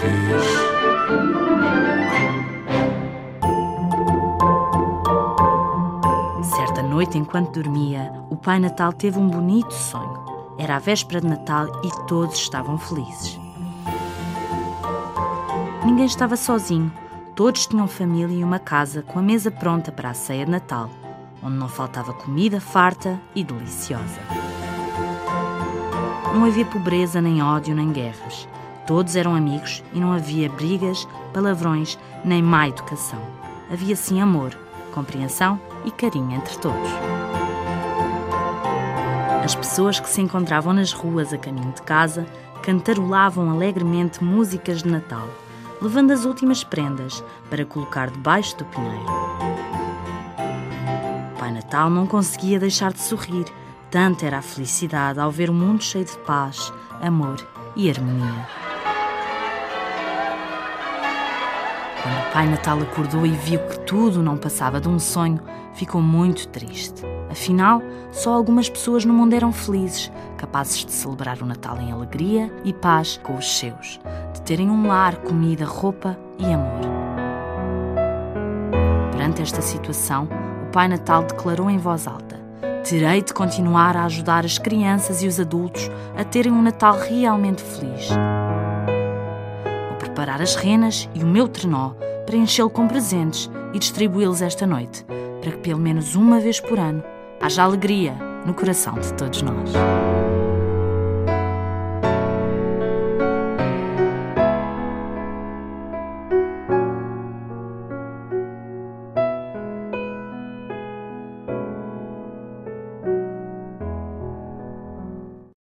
fiz. Certa noite, enquanto dormia, o Pai Natal teve um bonito sonho. Era a véspera de Natal e todos estavam felizes. Ninguém estava sozinho. Todos tinham família e uma casa com a mesa pronta para a ceia de Natal, onde não faltava comida farta e deliciosa. Não havia pobreza, nem ódio, nem guerras. Todos eram amigos e não havia brigas, palavrões, nem má educação. Havia sim amor, compreensão e carinho entre todos. As pessoas que se encontravam nas ruas a caminho de casa cantarolavam alegremente músicas de Natal, levando as últimas prendas para colocar debaixo do pinheiro. O Pai Natal não conseguia deixar de sorrir, tanta era a felicidade ao ver o mundo cheio de paz, amor e harmonia. Quando o Pai Natal acordou e viu que tudo não passava de um sonho, ficou muito triste. Afinal, só algumas pessoas no mundo eram felizes, capazes de celebrar o Natal em alegria e paz com os seus, de terem um lar, comida, roupa e amor. Perante esta situação, o Pai Natal declarou em voz alta: Terei de continuar a ajudar as crianças e os adultos a terem um Natal realmente feliz. Preparar as renas e o meu trenó para enchê-lo com presentes e distribuí-los esta noite, para que pelo menos uma vez por ano haja alegria no coração de todos nós.